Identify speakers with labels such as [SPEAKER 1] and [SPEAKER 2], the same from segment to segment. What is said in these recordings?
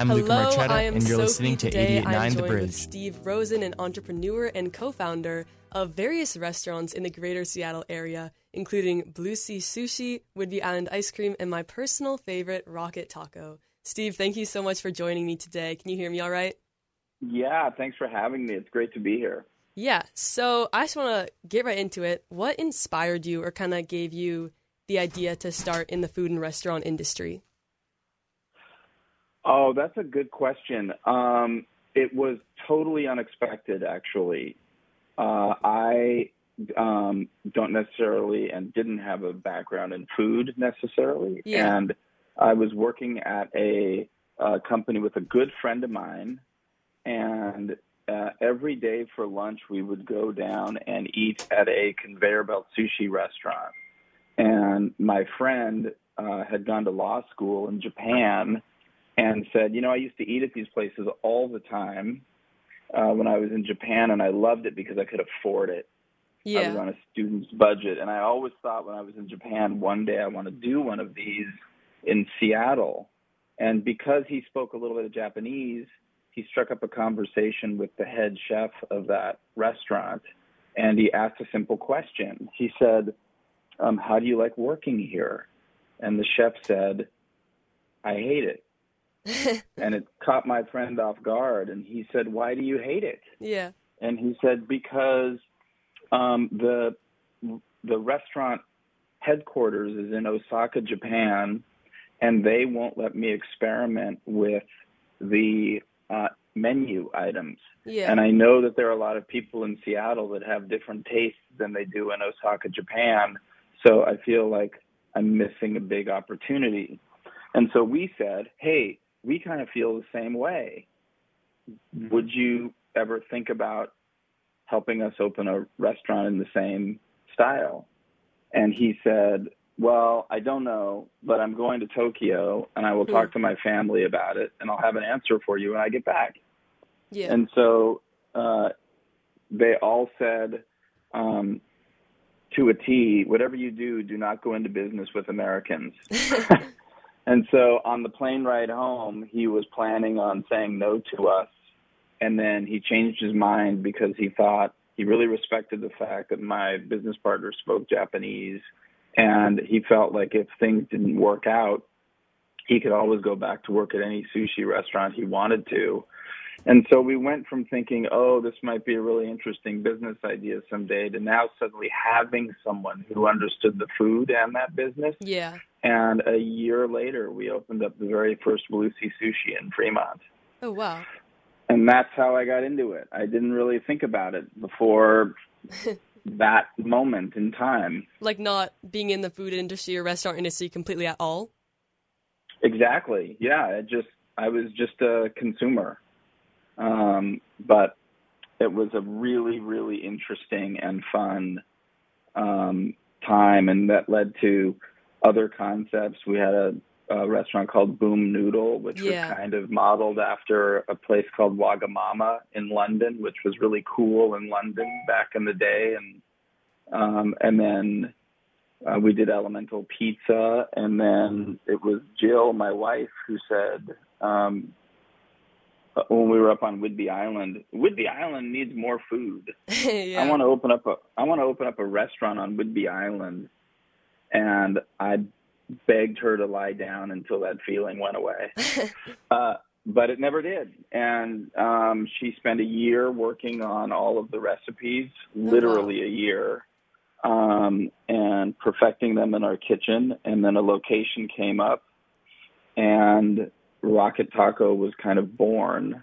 [SPEAKER 1] I'm Luca
[SPEAKER 2] Hello,
[SPEAKER 1] Marchetta,
[SPEAKER 2] I am
[SPEAKER 1] and you're
[SPEAKER 2] Sophie.
[SPEAKER 1] listening to
[SPEAKER 2] Today
[SPEAKER 1] 88.9
[SPEAKER 2] I'm
[SPEAKER 1] The
[SPEAKER 2] joined
[SPEAKER 1] Bridge.
[SPEAKER 2] with Steve Rosen, an entrepreneur and co-founder of various restaurants in the greater Seattle area, including Blue C Sushi, Whidbey Island Ice Cream, and my personal favorite, Rocket Taco. Steve, thank you so much for joining me today. Can you hear me all right?
[SPEAKER 3] Yeah, thanks for having me. It's great to be here.
[SPEAKER 2] Yeah, so I just want to get right into it. What inspired you or kind of gave you the idea to start in the food and restaurant industry?
[SPEAKER 3] Oh, that's a good question. Um, it was totally unexpected, actually. Uh, I um, don't necessarily and didn't have a background in food necessarily.
[SPEAKER 2] Yeah.
[SPEAKER 3] And I was working at a, uh company with a good friend of mine. And uh, every day for lunch, we would go down and eat at a conveyor belt sushi restaurant. And my friend uh, had gone to law school in Japan and said, You know, I used to eat at these places all the time uh, when I was in Japan, and I loved it because I could afford it. I was on a student's budget, and I always thought when I was in Japan, one day I want to do one of these in Seattle. And because he spoke a little bit of Japanese, he struck up a conversation with the head chef of that restaurant, and he asked a simple question. He said, um, "How do you like working here?" And the chef said, "I hate it." and it caught my friend off guard, and he said, "Why do you hate it?"
[SPEAKER 2] yeah.
[SPEAKER 3] and he said because um, the the restaurant headquarters is in Osaka, Japan, and they won't let me experiment with the uh, menu items.
[SPEAKER 2] Yeah.
[SPEAKER 3] And I know that there are a lot of people in Seattle that have different tastes than they do in Osaka, Japan. So I feel like I'm missing a big opportunity. And so we said, hey, we kind of feel the same way. Would you ever think about helping us open a restaurant in the same style? And he said, well, I don't know, but I'm going to Tokyo and I will talk to my family about it and I'll have an answer for you when I get back.
[SPEAKER 2] yeah.
[SPEAKER 3] And so uh, they all said um, to a T, whatever you do, do not go into business with Americans. and so on the plane ride home, he was planning on saying no to us. And then he changed his mind because he thought he really respected the fact that my business partner spoke Japanese. And he felt like if things didn't work out, he could always go back to work at any sushi restaurant he wanted to. And so we went from thinking, oh, this might be a really interesting business idea someday, to now suddenly having someone who understood the food and that business.
[SPEAKER 2] yeah.
[SPEAKER 3] And a year later, we opened up the very first Blue C Sushi in Fremont.
[SPEAKER 2] Oh, wow.
[SPEAKER 3] And that's how I got into it. I didn't really think about it before that moment in time.
[SPEAKER 2] like not being in the food industry or restaurant industry completely at all.
[SPEAKER 3] Exactly. Yeah. It just I was just a consumer. Um, but it was a really, really interesting and fun um, time, and that led to other concepts. We had a, a restaurant called Boom Noodle, which
[SPEAKER 2] Yeah.
[SPEAKER 3] was kind of modeled after a place called Wagamama in London, which was really cool in London back in the day, and um, and then uh, we did Elemental Pizza, and then it was Jill, my wife, who said um, uh, when we were up on Whidbey Island, Whidbey Island needs more food.
[SPEAKER 2] yeah.
[SPEAKER 3] I want to open up a I want to open up a restaurant on Whidbey Island, and I begged her to lie down until that feeling went away. uh, but it never did, and um, she spent a year working on all of the recipes, literally a year, um, and perfecting them in our kitchen. And then a location came up, and Rocket Taco was kind of born.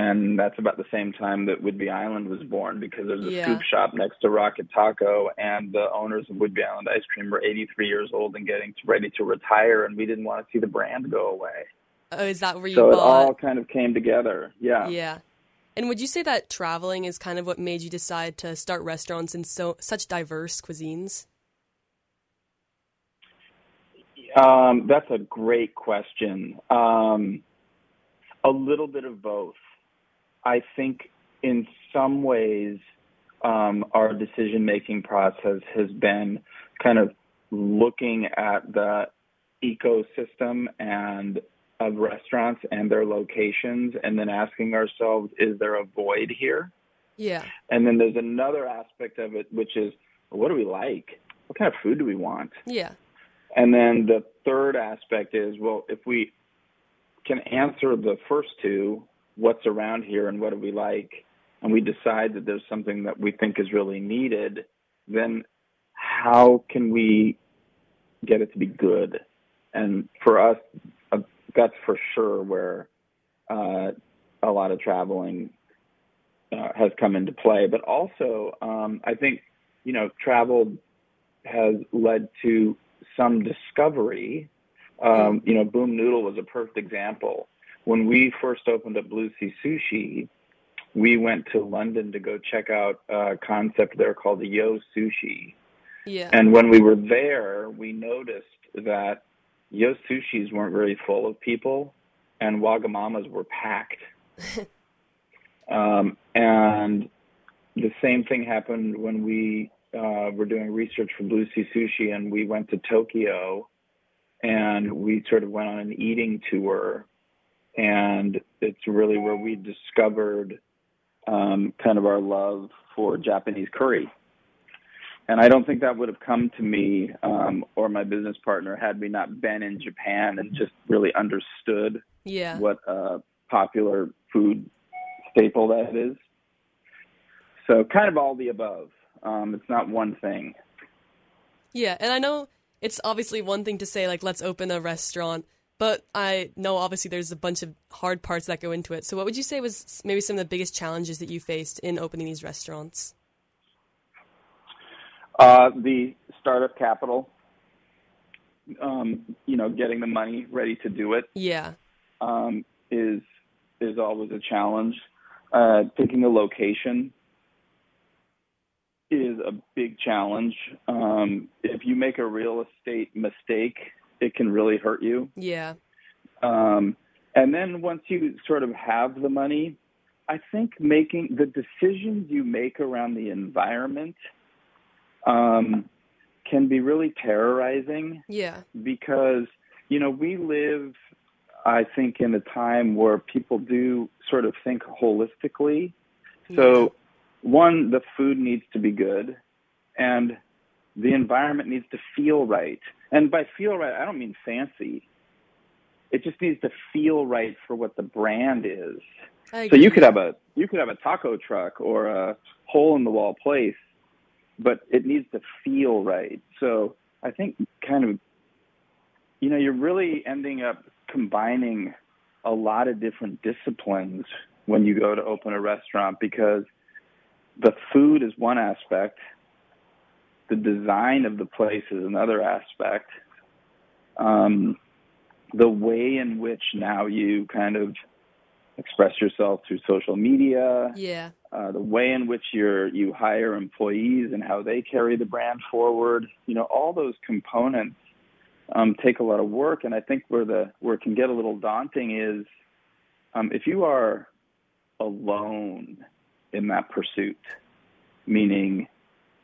[SPEAKER 3] And that's about the same time that Whidbey Island was born because there's a
[SPEAKER 2] Yeah.
[SPEAKER 3] scoop shop next to Rocket Taco, and the owners of Whidbey Island Ice Cream were 83 years old and getting ready to retire, and we didn't want to see the brand go away.
[SPEAKER 2] oh, is that where you
[SPEAKER 3] So it all kind of came together. Yeah.
[SPEAKER 2] Yeah. And would you say that traveling is kind of what made you decide to start restaurants in so such diverse cuisines?
[SPEAKER 3] Um, that's a great question. Um, a little bit of both. I think in some ways, um, our decision making process has been kind of looking at the ecosystem and of restaurants and their locations, and then asking ourselves, is there a void here?
[SPEAKER 2] Yeah.
[SPEAKER 3] And then there's another aspect of it, which is, what do we like? What kind of food do we want?
[SPEAKER 2] Yeah.
[SPEAKER 3] And then the third aspect is, well, if we can answer the first two, what's around here and what do we like, and we decide that there's something that we think is really needed, then how can we get it to be good? And for us, uh, that's for sure where uh, a lot of traveling uh, has come into play. But also, um, I think, you know, travel has led to some discovery. Um, you know, Boom Noodle was a perfect example. When we first opened up Blue C Sushi, we went to London to go check out a concept there called the Yo Sushi.
[SPEAKER 2] Yeah.
[SPEAKER 3] And when we were there, we noticed that Yo Sushis weren't very full of people, and Wagamamas were packed. um, and the same thing happened when we uh, were doing research for Blue C Sushi, and we went to Tokyo, and we sort of went on an eating tour, and it's really where we discovered um, kind of our love for Japanese curry. And I don't think that would have come to me um, or my business partner had we not been in Japan and just really understood
[SPEAKER 2] yeah.
[SPEAKER 3] what a popular food staple that is. So, kind of all the above. Um, it's not one thing.
[SPEAKER 2] Yeah, and I know it's obviously one thing to say like let's open a restaurant, but I know obviously there's a bunch of hard parts that go into it. So what would you say was maybe some of the biggest challenges that you faced in opening these restaurants?
[SPEAKER 3] Uh, the startup capital, um, you know, getting the money ready to do it.
[SPEAKER 2] Yeah.
[SPEAKER 3] Um, is is always a challenge. Uh, picking a location is a big challenge. Um, if you make a real estate mistake, it can really hurt you.
[SPEAKER 2] Yeah.
[SPEAKER 3] Um, and then once you sort of have the money, I think making the decisions you make around the environment um, can be really terrorizing.
[SPEAKER 2] Yeah.
[SPEAKER 3] Because, you know, we live, I think, in a time where people do sort of think holistically. So, one, the food needs to be good, and the environment needs to feel right. And by feel right, I don't mean fancy. It just needs to feel right for what the brand is. So you could have a you could have a taco truck or a hole in the wall place, but it needs to feel right. So I think kind of you know, you're really ending up combining a lot of different disciplines when you go to open a restaurant because the food is one aspect, the design of the place is another aspect. Um, the way in which now you kind of express yourself through social media,
[SPEAKER 2] Yeah.
[SPEAKER 3] uh, the way in which you're you hire employees and how they carry the brand forward, you know, all those components um, take a lot of work. And I think where the where it can get a little daunting is um, if you are alone in that pursuit, meaning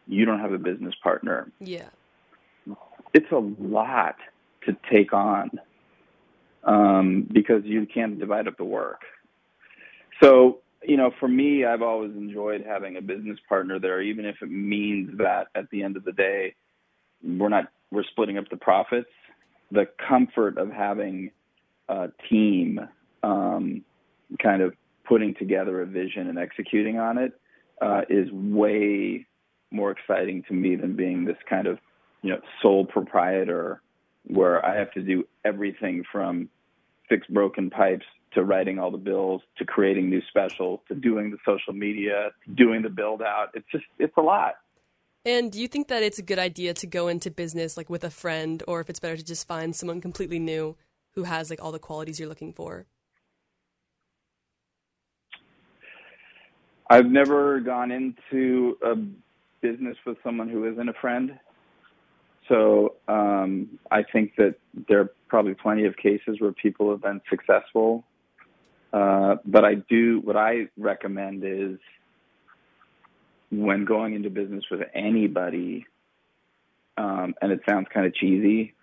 [SPEAKER 3] you don't have a business partner,
[SPEAKER 2] Yeah.
[SPEAKER 3] it's a lot to take on um, because you can't divide up the work. So, you know, for me, I've always enjoyed having a business partner there, even if it means that at the end of the day, we're not we're splitting up the profits. The comfort of having a team, um, kind of putting together a vision and executing on it, uh, is way more exciting to me than being this kind of you know sole proprietor where I have to do everything from fix broken pipes to writing all the bills to creating new specials to doing the social media, doing the build out. It's just it's a lot.
[SPEAKER 2] And do you think that it's a good idea to go into business like with a friend or if it's better to just find someone completely new who has like all the qualities you're looking for?
[SPEAKER 3] I've never gone into a business with someone who isn't a friend. So um, I think that there are probably plenty of cases where people have been successful. Uh, but I do, what I recommend is when going into business with anybody, um, and it sounds kind of cheesy,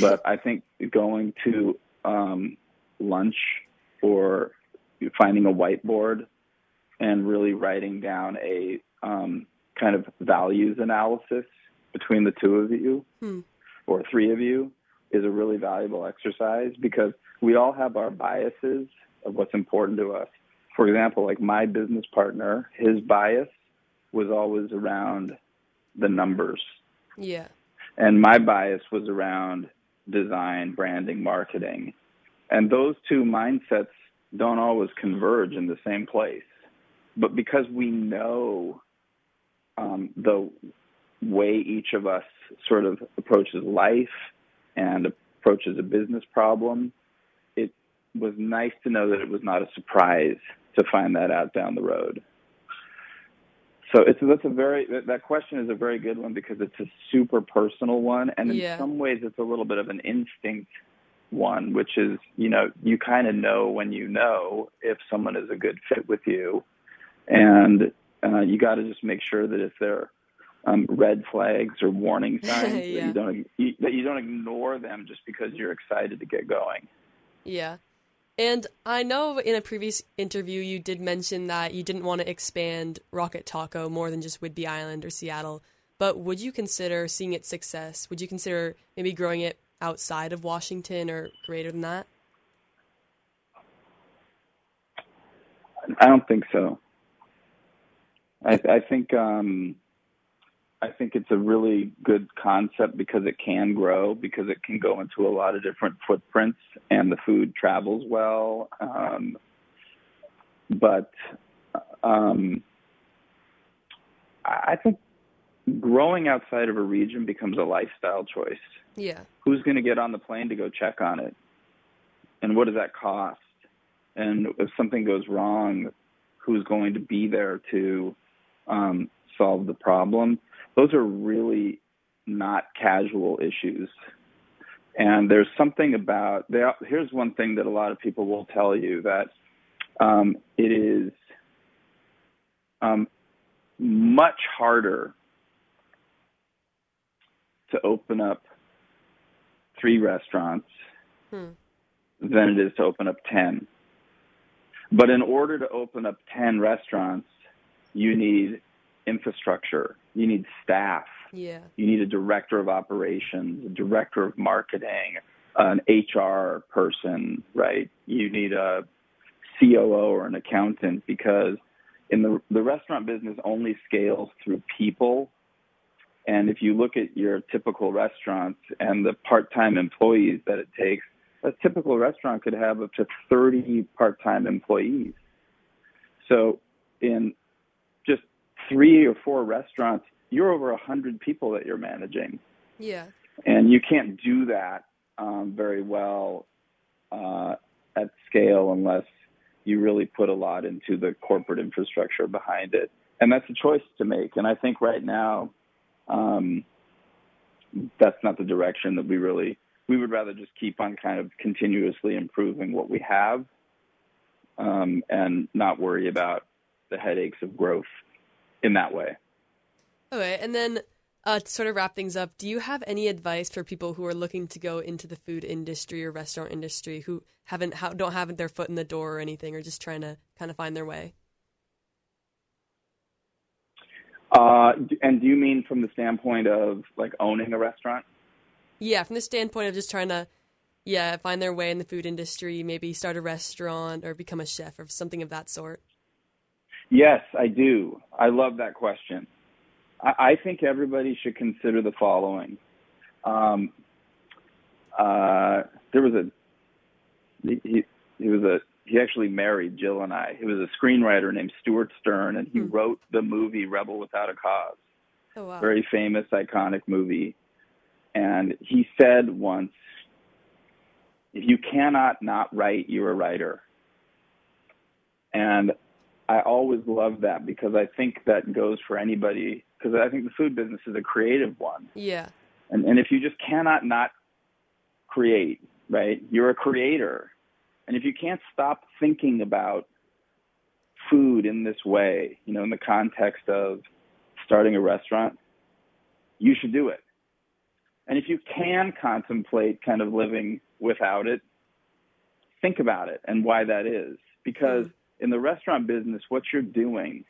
[SPEAKER 3] but I think going to um, lunch or finding a whiteboard and really writing down a um, kind of values analysis between the two of you hmm. or three of you is a really valuable exercise because we all have our biases of what's important to us. For example, like my business partner, his bias was always around the numbers.
[SPEAKER 2] Yeah.
[SPEAKER 3] And my bias was around design, branding, marketing. And those two mindsets don't always converge in the same place. But because we know um, the way each of us sort of approaches life and approaches a business problem, it was nice to know that it was not a surprise to find that out down the road. So it's that's a very that question is a very good one because it's a super personal one, and in yeah. some ways it's a little bit of an instinct one, which is you know you kind of know when you know if someone is a good fit with you, and uh, you got to just make sure that if there are um, red flags or warning signs yeah. that you don't that you don't ignore them just because you're excited to get going.
[SPEAKER 2] Yeah. And I know in a previous interview you did mention that you didn't want to expand Rocket Taco more than just Whidbey Island or Seattle. But would you consider seeing its success? Would you consider maybe growing it outside of Washington or greater than that?
[SPEAKER 3] I don't think so. I, I think um, I think it's a really good concept because it can grow, because it can go into a lot of different footprints, and the food travels well. Um, but um, I think growing outside of a region becomes a lifestyle choice.
[SPEAKER 2] Yeah.
[SPEAKER 3] Who's going to get on the plane to go check on it? And what does that cost? And if something goes wrong, who's going to be there to um, solve the problem? those are really not casual issues. And there's something about there. Here's one thing that a lot of people will tell you that um, it is um, much harder to open up three restaurants hmm. than it is to open up 10. But in order to open up 10 restaurants, you need infrastructure, you need staff.
[SPEAKER 2] Yeah.
[SPEAKER 3] You need a director of operations, a director of marketing, an HR person, right? You need a COO or an accountant because in the the restaurant business only scales through people. And if you look at your typical restaurants and the part-time employees that it takes, a typical restaurant could have up to 30 part-time employees. So in three or four restaurants, you're over a hundred people that you're managing.
[SPEAKER 2] Yeah.
[SPEAKER 3] And you can't do that um, very well uh, at scale unless you really put a lot into the corporate infrastructure behind it. And that's a choice to make. And I think right now, um, that's not the direction that we really. We would rather just keep on kind of continuously improving what we have, um, and not worry about the headaches of growth in that way.
[SPEAKER 2] Okay, and then uh, to sort of wrap things up, do you have any advice for people who are looking to go into the food industry or restaurant industry who haven't ha- don't have their foot in the door or anything, or just trying to kind of find their way?
[SPEAKER 3] Uh, and do you mean from the standpoint of like owning a restaurant?
[SPEAKER 2] Yeah, from the standpoint of just trying to, yeah, find their way in the food industry, maybe start a restaurant or become a chef or something of that sort.
[SPEAKER 3] Yes, I do. I love that question. I, I think everybody should consider the following. Um, uh, there was a he, he was a he actually married Jill and I. He was a screenwriter named Stewart Stern, and he hmm. wrote the movie Rebel Without a Cause.
[SPEAKER 2] Oh, wow.
[SPEAKER 3] Very famous, iconic movie. And he said once, if you cannot not write, you're a writer. And I always love that because I think that goes for anybody because I think the food business is a creative one.
[SPEAKER 2] Yeah.
[SPEAKER 3] And and if you just cannot not create, right? You're a creator. And if you can't stop thinking about food in this way, you know, in the context of starting a restaurant, you should do it. And if you can contemplate kind of living without it, think about it and why that is. Because mm-hmm. In the restaurant business, what you're doing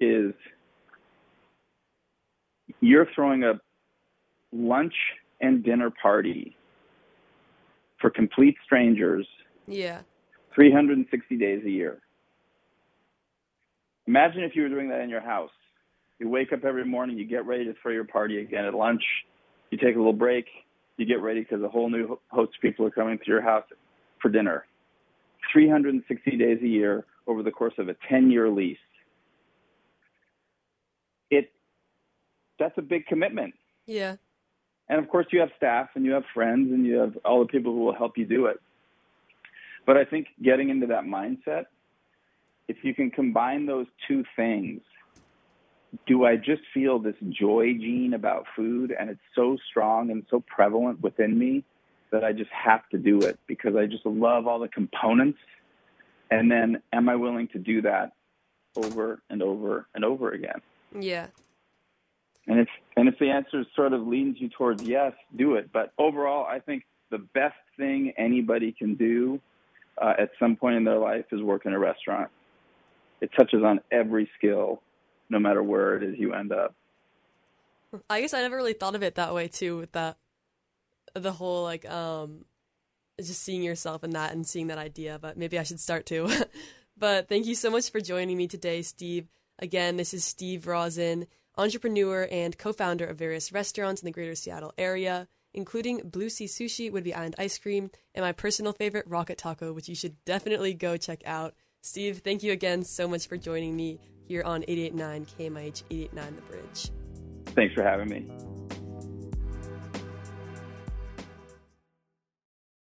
[SPEAKER 3] is you're throwing a lunch and dinner party for complete strangers.
[SPEAKER 2] Yeah.
[SPEAKER 3] 360 days a year. Imagine if you were doing that in your house. You wake up every morning, you get ready to throw your party again at lunch, you take a little break, you get ready because a whole new host of people are coming to your house for dinner. 360 days a year over the course of a 10 year lease. It that's a big commitment.
[SPEAKER 2] Yeah.
[SPEAKER 3] And of course you have staff and you have friends and you have all the people who will help you do it. But I think getting into that mindset, if you can combine those two things, do I just feel this joy gene about food and it's so strong and so prevalent within me that I just have to do it because I just love all the components? And then am I willing to do that over and over and over again?
[SPEAKER 2] Yeah.
[SPEAKER 3] And if and if the answer sort of leans you towards yes, do it. But overall, I think the best thing anybody can do uh, at some point in their life is work in a restaurant. It touches on every skill, no matter where it is you end up.
[SPEAKER 2] I guess I never really thought of it that way too. With that, the whole like um, just seeing yourself in that and seeing that idea. But maybe I should start too. but thank you so much for joining me today, Steve. Again, this is Steve Rosen, entrepreneur and co-founder of various restaurants in the greater Seattle area including Blue C Sushi, Whidbey Island Ice Cream, and my personal favorite, Rocket Taco, which you should definitely go check out. Steve, thank you again so much for joining me here on 889 KMIH 889 The Bridge.
[SPEAKER 3] Thanks for having me.